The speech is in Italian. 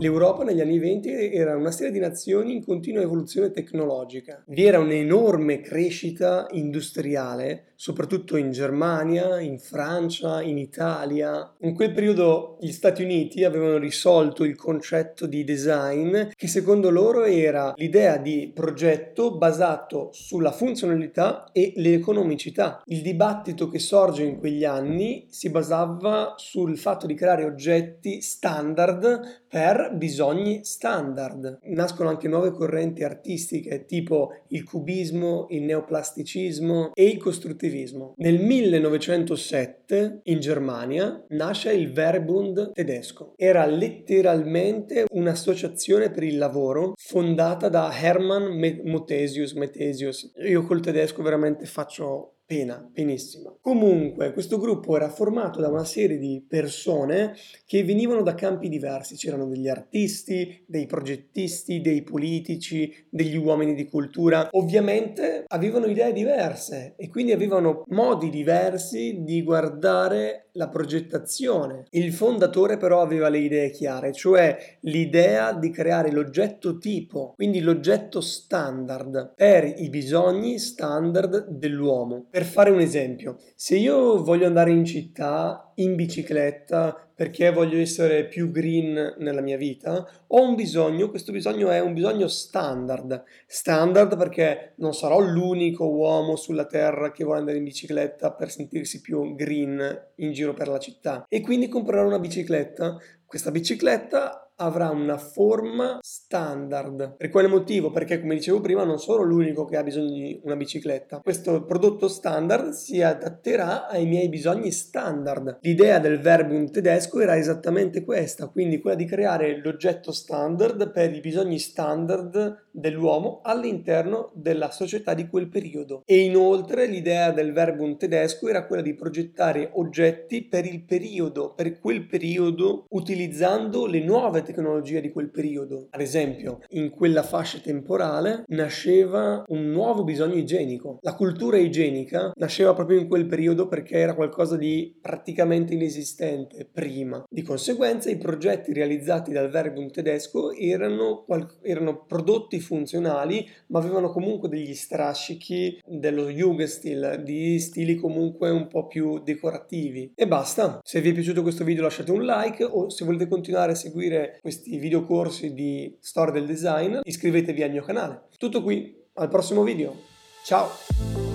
L'Europa negli anni 20 era una serie di nazioni in continua evoluzione tecnologica. Vi era un'enorme crescita industriale, soprattutto in Germania, in Francia, in Italia. In quel periodo gli Stati Uniti avevano risolto il concetto di design che secondo loro era l'idea di progetto basato sulla funzionalità e l'economicità. Il dibattito che sorge in quegli anni si basava sul fatto di creare oggetti standard per bisogni standard. Nascono anche nuove correnti artistiche tipo il cubismo, il neoplasticismo e il costruttivismo. Nel 1907 in Germania nasce il Verbund tedesco. Era letteralmente un'associazione per il lavoro fondata da Hermann Muthesius. Metesius. Io col tedesco veramente faccio pena, penissima. Comunque, questo gruppo era formato da una serie di persone che venivano da campi diversi. C'erano degli artisti, dei progettisti, dei politici, degli uomini di cultura. Ovviamente avevano idee diverse e quindi avevano modi diversi di guardare la progettazione. Il fondatore però aveva le idee chiare, cioè l'idea di creare l'oggetto tipo, quindi l'oggetto standard per i bisogni standard dell'uomo. Per fare un esempio, se io voglio andare in città in bicicletta perché voglio essere più green nella mia vita, ho un bisogno, questo bisogno è un bisogno standard. Standard perché non sarò l'unico uomo sulla Terra che vuole andare in bicicletta per sentirsi più green in giro per la città. E quindi comprerò una bicicletta. Questa bicicletta avrà una forma standard. Per quale motivo? Perché come dicevo prima non sono l'unico che ha bisogno di una bicicletta. Questo prodotto standard si adatterà ai miei bisogni standard. L'idea del verbo in tedesco era esattamente questa, quindi quella di creare l'oggetto standard per i bisogni standard dell'uomo all'interno della società di quel periodo. E inoltre l'idea del verbo in tedesco era quella di progettare oggetti per il periodo, per quel periodo utilizzando le nuove tecnologie di quel periodo. Ad esempio, in quella fascia temporale nasceva un nuovo bisogno igienico. La cultura igienica nasceva proprio in quel periodo perché era qualcosa di praticamente inesistente prima. Di conseguenza i progetti realizzati dal Verbum tedesco erano, erano prodotti funzionali ma avevano comunque degli strascichi dello Jugendstil, di stili comunque un po' più decorativi. E basta. Se vi è piaciuto questo video lasciate un like o se volete continuare a seguire questi videocorsi di storia del design, iscrivetevi al mio canale. Tutto qui, al prossimo video. Ciao!